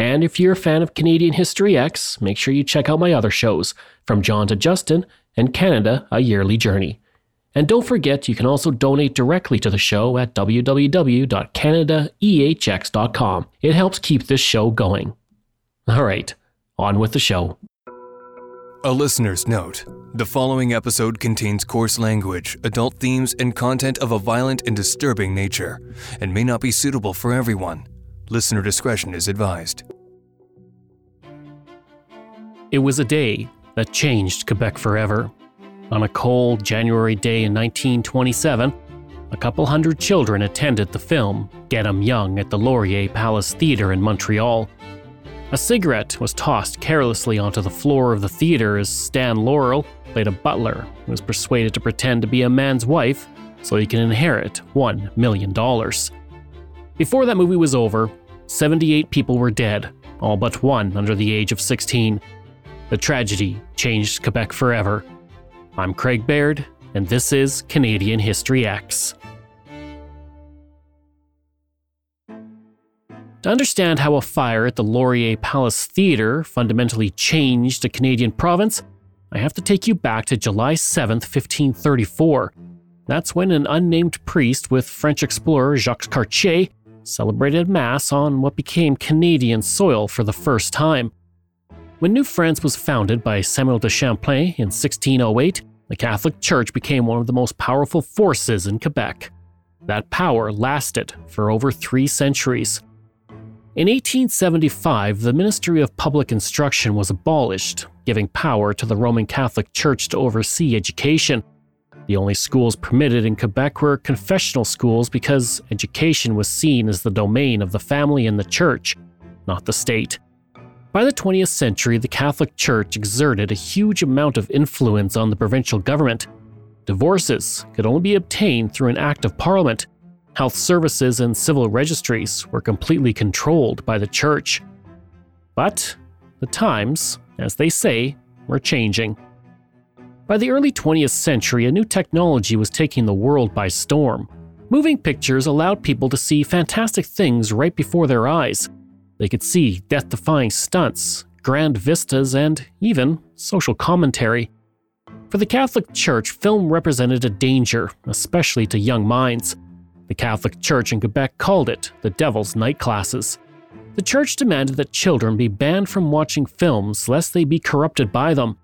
And if you're a fan of Canadian History Ehx, make sure you check out my other shows, From John to Justin and Canada, A Yearly Journey. And don't forget, you can also donate directly to the show at www.canadaehx.com. It helps keep this show going. All right, on with the show. A listener's note the following episode contains coarse language, adult themes, and content of a violent and disturbing nature, and may not be suitable for everyone. Listener discretion is advised. It was a day that changed Quebec forever. On a cold January day in 1927, a couple hundred children attended the film Get 'em Young at the Laurier Palace Theatre in Montreal. A cigarette was tossed carelessly onto the floor of the theatre as Stan Laurel played a butler who was persuaded to pretend to be a man's wife so he can inherit $1 million. Before that movie was over, 78 people were dead, all but one under the age of 16. The tragedy changed Quebec forever. I'm Craig Baird, and this is Canadian History Ehx. To understand how a fire at the Laurier Palace Theatre fundamentally changed a Canadian province, I have to take you back to July 7, 1534. That's when an unnamed priest with French explorer Jacques Cartier celebrated Mass on what became Canadian soil for the first time. When New France was founded by Samuel de Champlain in 1608, the Catholic Church became one of the most powerful forces in Quebec. That power lasted for over three centuries. In 1875, the Ministry of Public Instruction was abolished, giving power to the Roman Catholic Church to oversee education. The only schools permitted in Quebec were confessional schools because education was seen as the domain of the family and the church, not the state. By the 20th century, the Catholic Church exerted a huge amount of influence on the provincial government. Divorces could only be obtained through an act of parliament. Health services and civil registries were completely controlled by the church. But the times, as they say, were changing. By the early 20th century, a new technology was taking the world by storm. Moving pictures allowed people to see fantastic things right before their eyes. They could see death defying stunts, grand vistas, and even social commentary. For the Catholic Church, film represented a danger, especially to young minds. The Catholic Church in Quebec called it the Devil's Night Classes. The Church demanded that children be banned from watching films lest they be corrupted by them.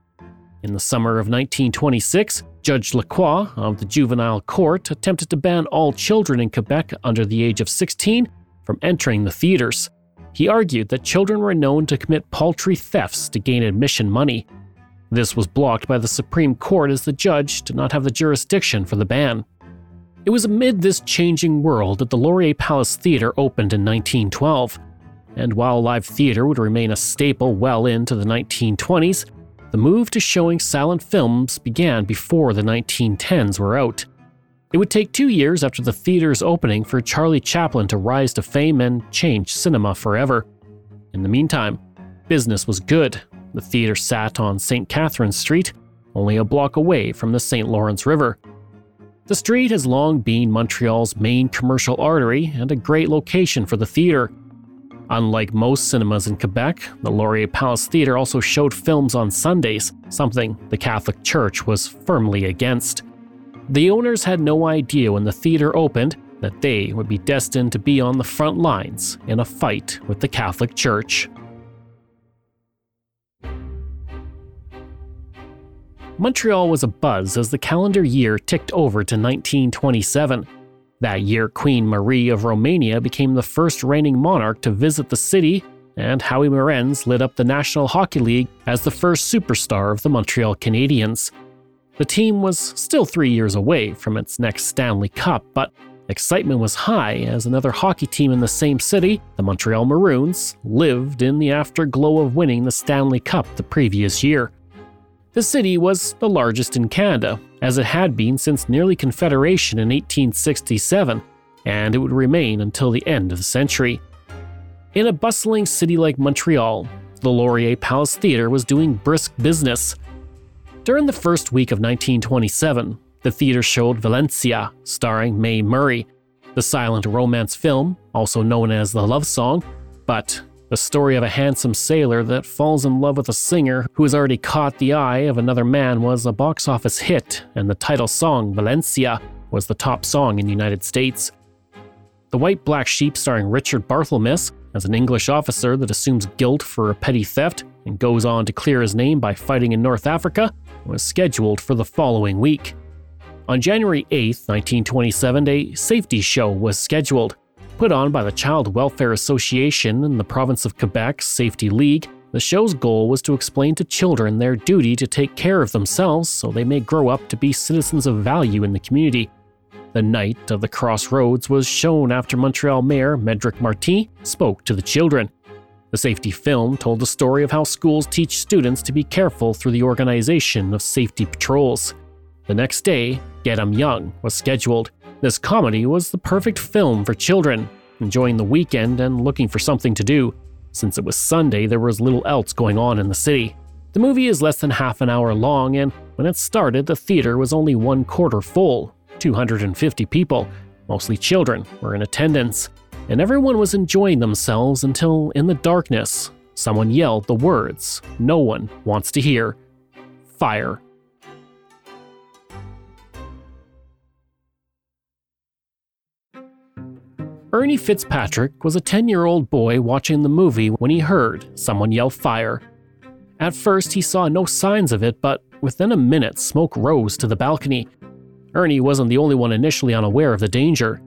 In the summer of 1926, Judge Lacroix of the Juvenile Court attempted to ban all children in Quebec under the age of 16 from entering the theaters. He argued that children were known to commit paltry thefts to gain admission money. This was blocked by the Supreme Court as the judge did not have the jurisdiction for the ban. It was amid this changing world that the Laurier Palace Theatre opened in 1912. And while live theatre would remain a staple well into the 1920s, the move to showing silent films began before the 1910s were out. It would take two years after the theater's opening for Charlie Chaplin to rise to fame and change cinema forever. In the meantime, business was good. The theater sat on St. Catherine Street, only a block away from the St. Lawrence River. The street has long been Montreal's main commercial artery and a great location for the theater. Unlike most cinemas in Quebec, the Laurier Palace Theatre also showed films on Sundays, something the Catholic Church was firmly against. The owners had no idea when the theatre opened that they would be destined to be on the front lines in a fight with the Catholic Church. Montreal was abuzz as the calendar year ticked over to 1927. That year, Queen Marie of Romania became the first reigning monarch to visit the city, and Howie Morenz lit up the National Hockey League as the first superstar of the Montreal Canadiens. The team was still three years away from its next Stanley Cup, but Excitement was high as another hockey team in the same city, the Montreal Maroons, lived in the afterglow of winning the Stanley Cup the previous year. The city was the largest in Canada, as it had been since nearly Confederation in 1867, and it would remain until the end of the century. In a bustling city like Montreal, the Laurier Palace Theatre was doing brisk business. During the first week of 1927, the theater showed Valencia, starring Mae Murray, the silent romance film, also known as The Love Song, but the story of a handsome sailor that falls in love with a singer who has already caught the eye of another man was a box office hit, and the title song, Valencia, was the top song in the United States. The White Black Sheep, starring Richard Barthelmess, as an English officer that assumes guilt for a petty theft and goes on to clear his name by fighting in North Africa, was scheduled for the following week. On January 8, 1927, a safety show was scheduled. Put on by the Child Welfare Association and the province of Quebec Safety League, the show's goal was to explain to children their duty to take care of themselves so they may grow up to be citizens of value in the community. The Night of the Crossroads was shown after Montreal Mayor Medric Martin spoke to the children. The safety film told the story of how schools teach students to be careful through the organization of safety patrols. The next day, Get 'em Young was scheduled. This comedy was the perfect film for children, enjoying the weekend and looking for something to do. Since it was Sunday, there was little else going on in the city. The movie is less than half an hour long, and when it started, the theater was only one quarter full 250 people, mostly children, were in attendance. And everyone was enjoying themselves until, in the darkness, someone yelled the words no one wants to hear fire. Ernie Fitzpatrick was a 10 year old boy watching the movie when he heard someone yell fire. At first, he saw no signs of it, but within a minute, smoke rose to the balcony. Ernie wasn't the only one initially unaware of the danger.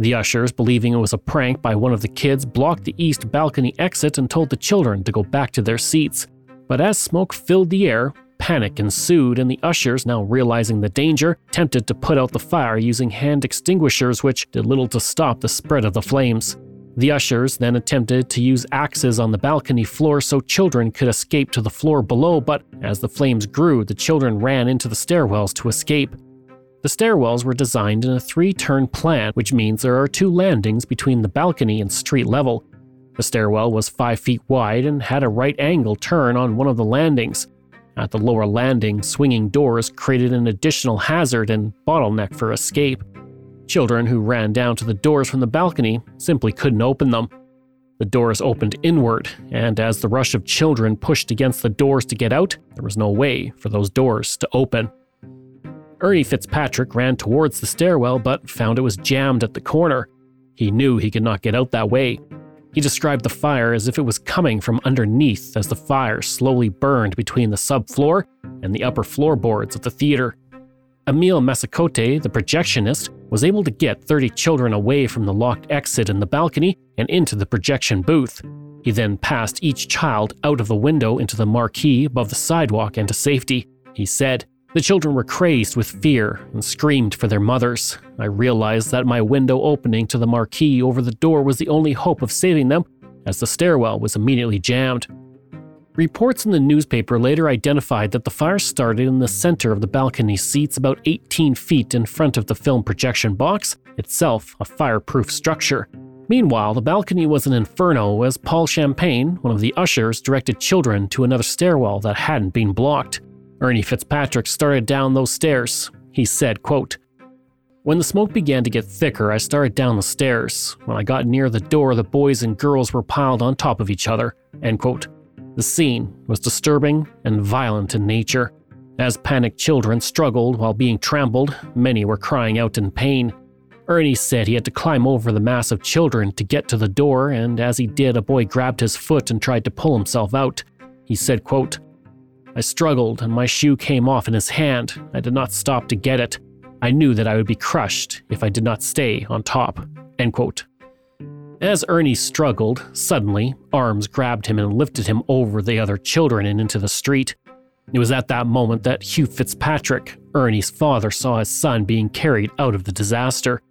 The ushers, believing it was a prank by one of the kids, blocked the east balcony exit and told the children to go back to their seats. But as smoke filled the air, Panic ensued, and the ushers, now realizing the danger, attempted to put out the fire using hand extinguishers, which did little to stop the spread of the flames. The ushers then attempted to use axes on the balcony floor so children could escape to the floor below, but as the flames grew, the children ran into the stairwells to escape. The stairwells were designed in a three turn plan, which means there are two landings between the balcony and street level. The stairwell was 5 feet wide and had a right angle turn on one of the landings. At the lower landing, swinging doors created an additional hazard and bottleneck for escape. Children who ran down to the doors from the balcony simply couldn't open them. The doors opened inward, and as the rush of children pushed against the doors to get out, there was no way for those doors to open. Ernie Fitzpatrick ran towards the stairwell but found it was jammed at the corner. He knew he could not get out that way, he described the fire as if it was coming from underneath as the fire slowly burned between the subfloor and the upper floorboards of the theater. Emile Massicotte, the projectionist, was able to get 30 children away from the locked exit in the balcony and into the projection booth. He then passed each child out of the window into the marquee above the sidewalk and to safety. He said, the children were crazed with fear and screamed for their mothers. I realized that my window opening to the marquee over the door was the only hope of saving them, as the stairwell was immediately jammed. Reports in the newspaper later identified that the fire started in the center of the balcony seats about 18 feet in front of the film projection box, itself a fireproof structure. Meanwhile, the balcony was an inferno as Paul Champagne, one of the ushers, directed children to another stairwell that hadn't been blocked. Ernie Fitzpatrick started down those stairs. He said, quote, When the smoke began to get thicker, I started down the stairs. When I got near the door, the boys and girls were piled on top of each other. End quote. The scene was disturbing and violent in nature. As panicked children struggled while being trampled, many were crying out in pain. Ernie said he had to climb over the mass of children to get to the door, and as he did, a boy grabbed his foot and tried to pull himself out. He said, quote, I struggled, and my shoe came off in his hand. I did not stop to get it. I knew that I would be crushed if I did not stay on top. End quote. As Ernie struggled, suddenly, arms grabbed him and lifted him over the other children and into the street. It was at that moment that Hugh Fitzpatrick, Ernie's father, saw his son being carried out of the disaster.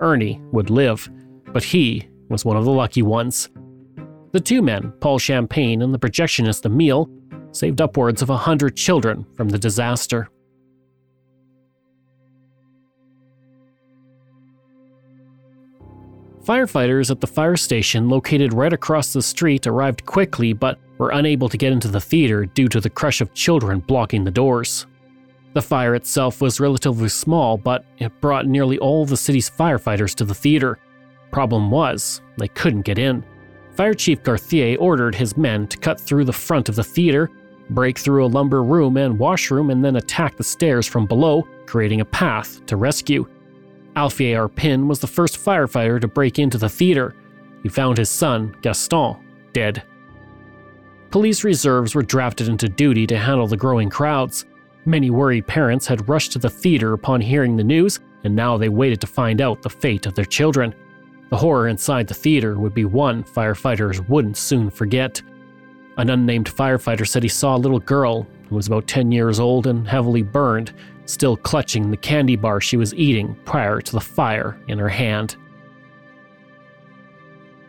Ernie, would live, but he was one of the lucky ones. The two men, Paul Champagne and the projectionist Emile, saved upwards of a hundred children from the disaster. Firefighters at the fire station located right across the street arrived quickly but were unable to get into the theater due to the crush of children blocking the doors. The fire itself was relatively small, but it brought nearly all the city's firefighters to the theater. Problem was, they couldn't get in. Fire Chief Gauthier ordered his men to cut through the front of the theater, break through a lumber room and washroom, and then attack the stairs from below, creating a path to rescue. Alfier Arpin was the first firefighter to break into the theater. He found his son, Gaston, dead. Police reserves were drafted into duty to handle the growing crowds. Many worried parents had rushed to the theater upon hearing the news, and now they waited to find out the fate of their children. The horror inside the theater would be one firefighters wouldn't soon forget. An unnamed firefighter said he saw a little girl who was about 10 years old and heavily burned, still clutching the candy bar she was eating prior to the fire in her hand.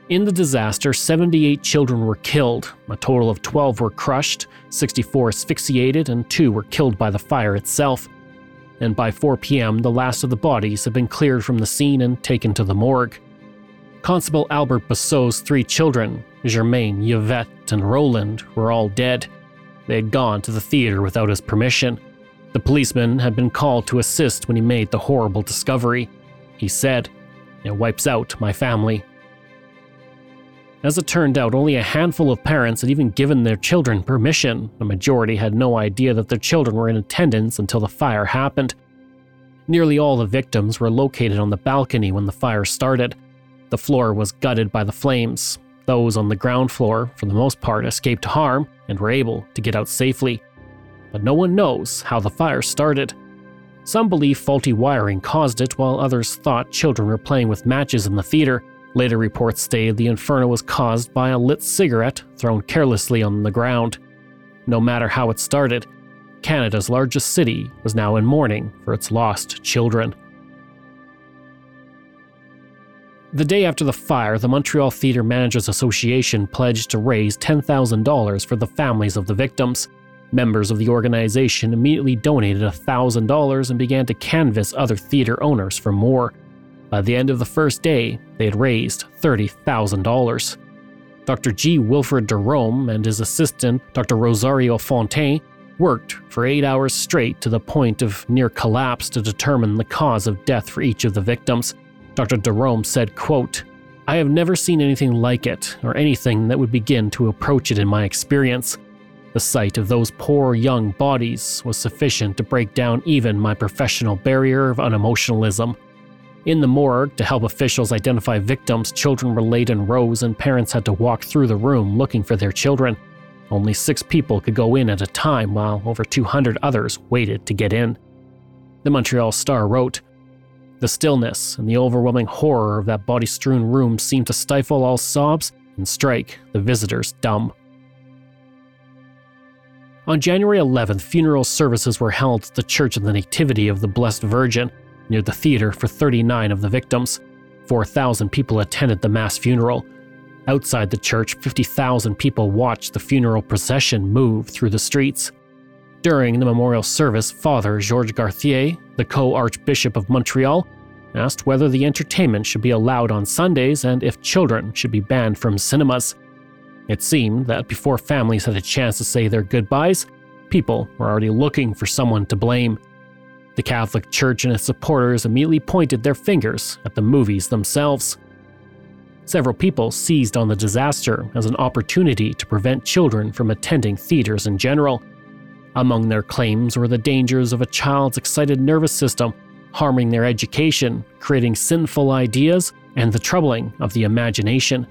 In the disaster, 78 children were killed, a total of 12 were crushed, 64 asphyxiated, and 2 were killed by the fire itself. And by 4 p.m., the last of the bodies had been cleared from the scene and taken to the morgue. Constable Albert Bassot's three children, Germaine, Yvette, and Roland, were all dead. They had gone to the theater without his permission. The policeman had been called to assist when he made the horrible discovery. He said, It wipes out my family. As it turned out, only a handful of parents had even given their children permission. The majority had no idea that their children were in attendance until the fire happened. Nearly all the victims were located on the balcony when the fire started. The floor was gutted by the flames. Those on the ground floor, for the most part, escaped harm and were able to get out safely but no one knows how the fire started. Some believe faulty wiring caused it, while others thought children were playing with matches in the theater. Later reports stated the inferno was caused by a lit cigarette thrown carelessly on the ground. No matter how it started, Canada's largest city was now in mourning for its lost children. The day after the fire, the Montreal Theatre Managers Association pledged to raise $10,000 for the families of the victims. Members of the organization immediately donated $1,000 and began to canvass other theater owners for more. By the end of the first day, they had raised $30,000. Dr. G. Wilfred Derome and his assistant, Dr. Rosario Fontaine, worked for eight hours straight to the point of near collapse to determine the cause of death for each of the victims. Dr. Derome said, quote, I have never seen anything like it, or anything that would begin to approach it in my experience. The sight of those poor young bodies was sufficient to break down even my professional barrier of unemotionalism. In the morgue, to help officials identify victims, children were laid in rows and parents had to walk through the room looking for their children. Only six people could go in at a time, while over 200 others waited to get in. The Montreal Star wrote The stillness and the overwhelming horror of that body strewn room seemed to stifle all sobs and strike the visitors dumb. On January 11th, funeral services were held at the Church of the Nativity of the Blessed Virgin near the theater for 39 of the victims. 4,000 people attended the mass funeral. Outside the church, 50,000 people watched the funeral procession move through the streets. During the memorial service, Father Georges Gauthier, the co Archbishop of Montreal, asked whether the entertainment should be allowed on Sundays and if children should be banned from cinemas. It seemed that before families had a chance to say their goodbyes, people were already looking for someone to blame. The Catholic Church and its supporters immediately pointed their fingers at the movies themselves. Several people seized on the disaster as an opportunity to prevent children from attending theaters in general. Among their claims were the dangers of a child's excited nervous system harming their education, creating sinful ideas, and the troubling of the imagination.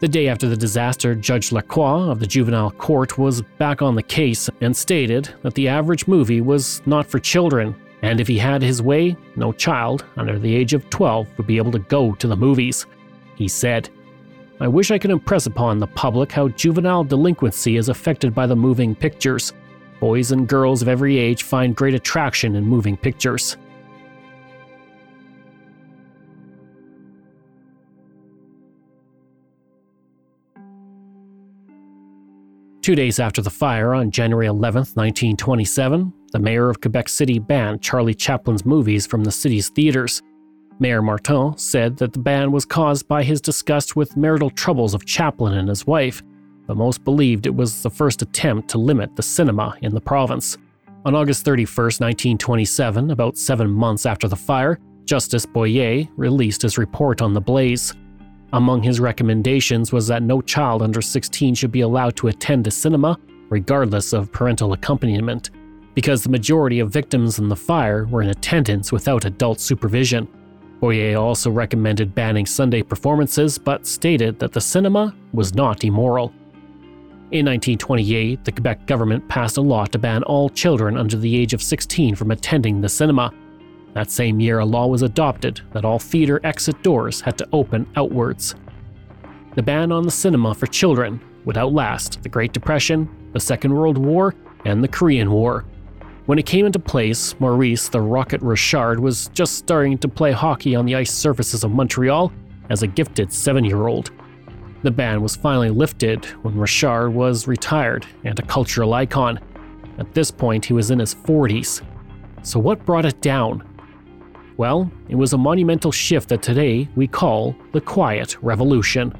The day after the disaster, Judge Lacroix of the juvenile court was back on the case and stated that the average movie was not for children, and if he had his way, no child under the age of 12 would be able to go to the movies. He said, I wish I could impress upon the public how juvenile delinquency is affected by the moving pictures. Boys and girls of every age find great attraction in moving pictures. Two days after the fire on January 11, 1927, the mayor of Quebec City banned Charlie Chaplin's movies from the city's theaters. Mayor Martin said that the ban was caused by his disgust with marital troubles of Chaplin and his wife, but most believed it was the first attempt to limit the cinema in the province. On August 31, 1927, about seven months after the fire, Justice Boyer released his report on the blaze. Among his recommendations was that no child under 16 should be allowed to attend a cinema, regardless of parental accompaniment, because the majority of victims in the fire were in attendance without adult supervision. Boyer also recommended banning Sunday performances, but stated that the cinema was not immoral. In 1928, the Quebec government passed a law to ban all children under the age of 16 from attending the cinema. That same year, a law was adopted that all theater exit doors had to open outwards. The ban on the cinema for children would outlast the Great Depression, the Second World War, and the Korean War. When it came into place, Maurice the Rocket Richard was just starting to play hockey on the ice surfaces of Montreal as a gifted seven year old. The ban was finally lifted when Richard was retired and a cultural icon. At this point, he was in his 40s. So, what brought it down? Well, it was a monumental shift that today we call the Quiet Revolution.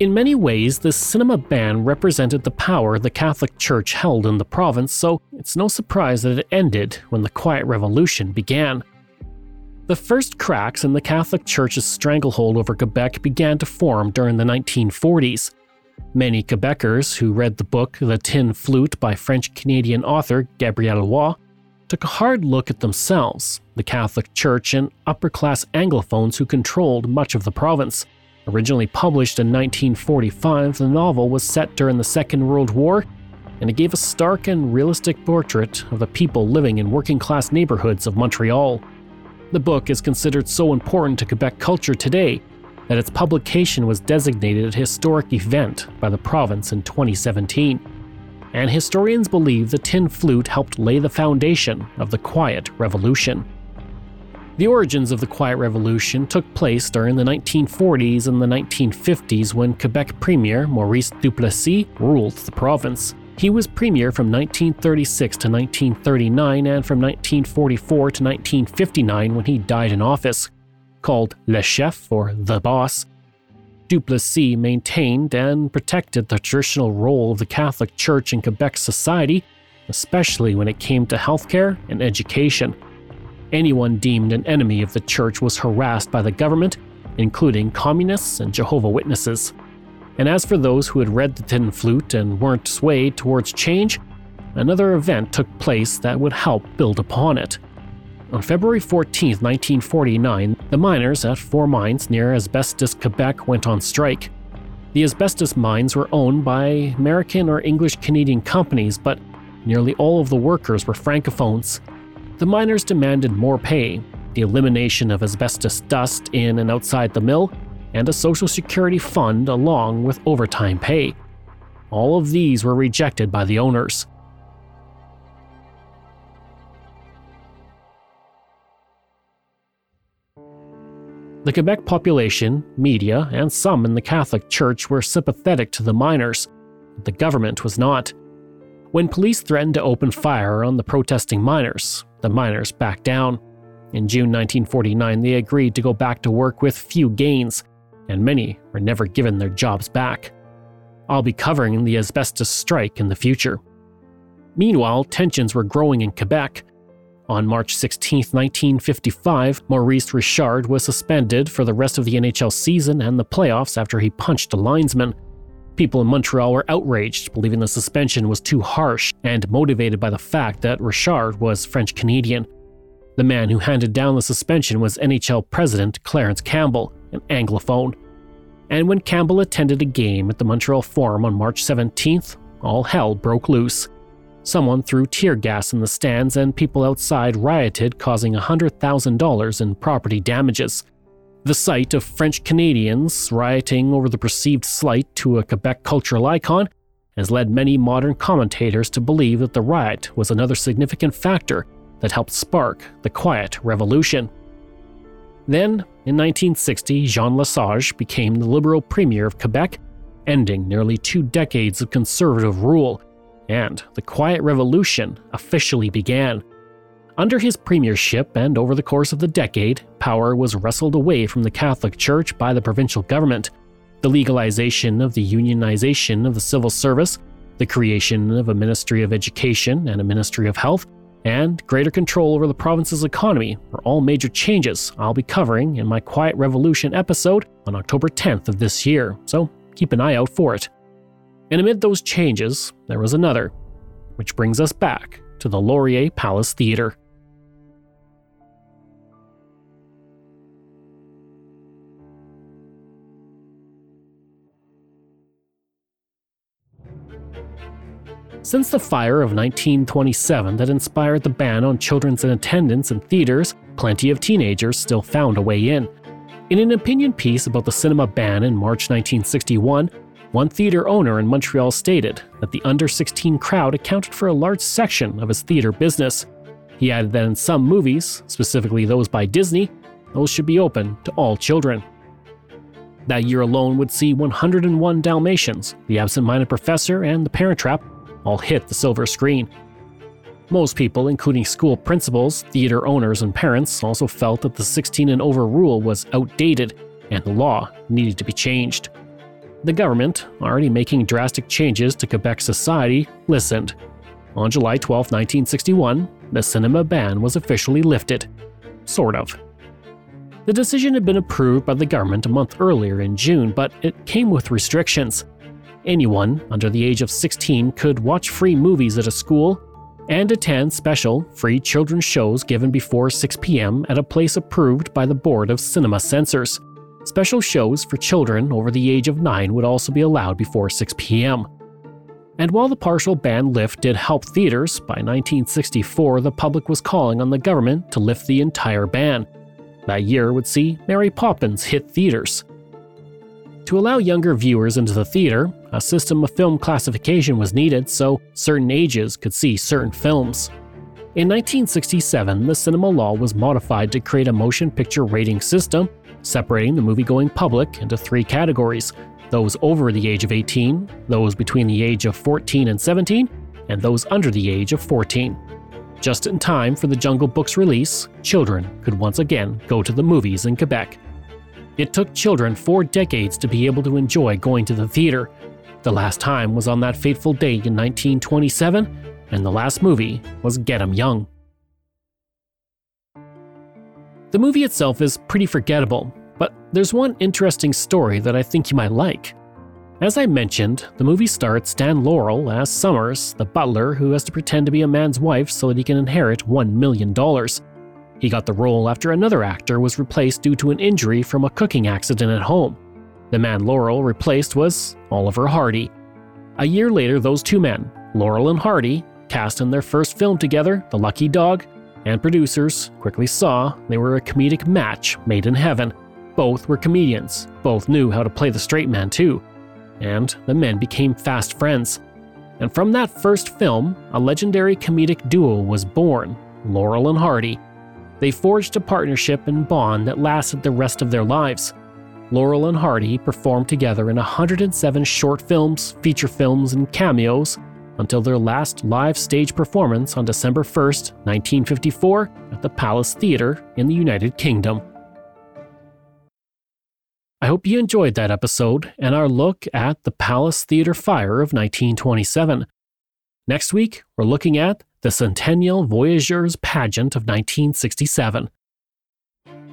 In many ways, the cinema ban represented the power the Catholic Church held in the province, so it's no surprise that it ended when the Quiet Revolution began. The first cracks in the Catholic Church's stranglehold over Quebec began to form during the 1940s. Many Quebecers who read the book The Tin Flute by French Canadian author Gabrielle Roy took a hard look at themselves, the Catholic Church, and upper class Anglophones who controlled much of the province. Originally published in 1945, the novel was set during the Second World War, and it gave a stark and realistic portrait of the people living in working class neighborhoods of Montreal. The book is considered so important to Quebec culture today that its publication was designated a historic event by the province in 2017 and historians believe the tin flute helped lay the foundation of the Quiet Revolution. The origins of the Quiet Revolution took place during the 1940s and the 1950s when Quebec Premier Maurice Duplessis ruled the province. He was premier from 1936 to 1939 and from 1944 to 1959 when he died in office. Called Le Chef or The Boss, Duplessis maintained and protected the traditional role of the Catholic Church in Quebec society, especially when it came to healthcare and education. Anyone deemed an enemy of the Church was harassed by the government, including communists and Jehovah Witnesses. And as for those who had read the Tin Flute and weren't swayed towards change, another event took place that would help build upon it. On February 14, 1949, the miners at four mines near Asbestos, Quebec went on strike. The asbestos mines were owned by American or English Canadian companies, but nearly all of the workers were francophones. The miners demanded more pay, the elimination of asbestos dust in and outside the mill, and a Social Security fund along with overtime pay. All of these were rejected by the owners. The Quebec population, media, and some in the Catholic Church were sympathetic to the miners. The government was not. When police threatened to open fire on the protesting miners, the miners backed down. In June 1949, they agreed to go back to work with few gains, and many were never given their jobs back. I'll be covering the asbestos strike in the future. Meanwhile, tensions were growing in Quebec. On March 16, 1955, Maurice Richard was suspended for the rest of the NHL season and the playoffs after he punched a linesman. People in Montreal were outraged, believing the suspension was too harsh and motivated by the fact that Richard was French Canadian. The man who handed down the suspension was NHL president Clarence Campbell, an Anglophone. And when Campbell attended a game at the Montreal Forum on March 17th, all hell broke loose. Someone threw tear gas in the stands, and people outside rioted, causing $100,000 in property damages. The sight of French Canadians rioting over the perceived slight to a Quebec cultural icon has led many modern commentators to believe that the riot was another significant factor that helped spark the Quiet Revolution. Then, in 1960, Jean Lesage became the Liberal Premier of Quebec ending nearly two decades of conservative rule, and the Quiet Revolution officially began. Under his premiership and over the course of the decade, power was wrestled away from the Catholic Church by the provincial government. The legalization of the unionization of the civil service, the creation of a Ministry of Education and a Ministry of Health, and greater control over the province's economy are all major changes I'll be covering in my Quiet Revolution episode on October 10th of this year, so keep an eye out for it. And amid those changes, there was another, which brings us back to the Laurier Palace Theatre. Since the fire of 1927 that inspired the ban on children's attendance in theaters, plenty of teenagers still found a way in. In an opinion piece about the cinema ban in March 1961, one theater owner in Montreal stated that the under 16 crowd accounted for a large section of his theater business. He added that in some movies, specifically those by Disney, those should be open to all children. That year alone would see 101 Dalmatians, The Absent Minded Professor, and The Parent Trap all hit the silver screen. Most people, including school principals, theater owners, and parents, also felt that the 16 and over rule was outdated and the law needed to be changed. The government, already making drastic changes to Quebec society, listened. On July 12, 1961, the cinema ban was officially lifted. Sort of. The decision had been approved by the government a month earlier in June, but it came with restrictions. Anyone under the age of 16 could watch free movies at a school and attend special free children's shows given before 6 p.m. at a place approved by the Board of Cinema Censors. Special shows for children over the age of 9 would also be allowed before 6 p.m. And while the partial ban lift did help theaters, by 1964 the public was calling on the government to lift the entire ban. That year would see Mary Poppins hit theaters. To allow younger viewers into the theater, a system of film classification was needed so certain ages could see certain films. In 1967, the cinema law was modified to create a motion picture rating system, separating the movie-going public into three categories those over the age of 18, those between the age of 14 and 17, and those under the age of 14. Just in time for the Jungle Book's release, children could once again go to the movies in Quebec. It took children four decades to be able to enjoy going to the theater. The last time was on that fateful day in 1927, and the last movie was Get 'em Young. The movie itself is pretty forgettable, but there's one interesting story that I think you might like. As I mentioned, the movie starts Dan Laurel as Summers, the butler who has to pretend to be a man's wife so that he can inherit $1 million. He got the role after another actor was replaced due to an injury from a cooking accident at home. The man Laurel replaced was Oliver Hardy. A year later, those two men, Laurel and Hardy, cast in their first film together, The Lucky Dog, and producers quickly saw they were a comedic match made in heaven. Both were comedians, both knew how to play the straight man too, and the men became fast friends. And from that first film, a legendary comedic duo was born Laurel and Hardy. They forged a partnership and bond that lasted the rest of their lives. Laurel and Hardy performed together in 107 short films, feature films, and cameos until their last live stage performance on December 1st, 1954, at the Palace Theatre in the United Kingdom. I hope you enjoyed that episode and our look at the Palace Theatre fire of 1927. Next week, we're looking at the Centennial Voyageurs Pageant of 1967.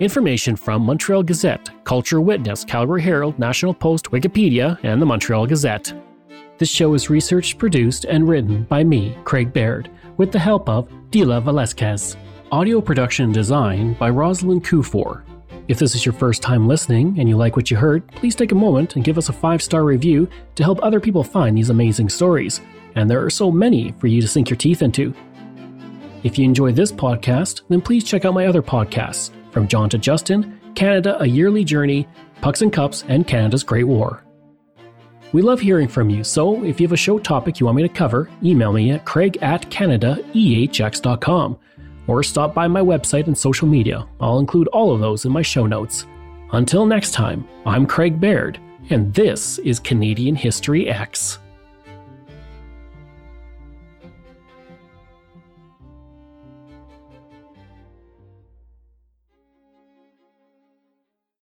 Information from Montreal Gazette, Culture Witness, Calgary Herald, National Post, Wikipedia, and the Montreal Gazette. This show is researched, produced, and written by me, Craig Baird, with the help of Dila Velasquez. Audio production design by Rosalind Kufor. If this is your first time listening and you like what you heard, please take a moment and give us a five star review to help other people find these amazing stories and there are so many for you to sink your teeth into. If you enjoy this podcast, then please check out my other podcasts From John to Justin, Canada A Yearly Journey, Pucks and Cups, and Canada's Great War. We love hearing from you, so if you have a show topic you want me to cover, email me at craig at canadaehx.com or stop by my website and social media. I'll include all of those in my show notes. Until next time, I'm Craig Baird and this is Canadian History Ehx.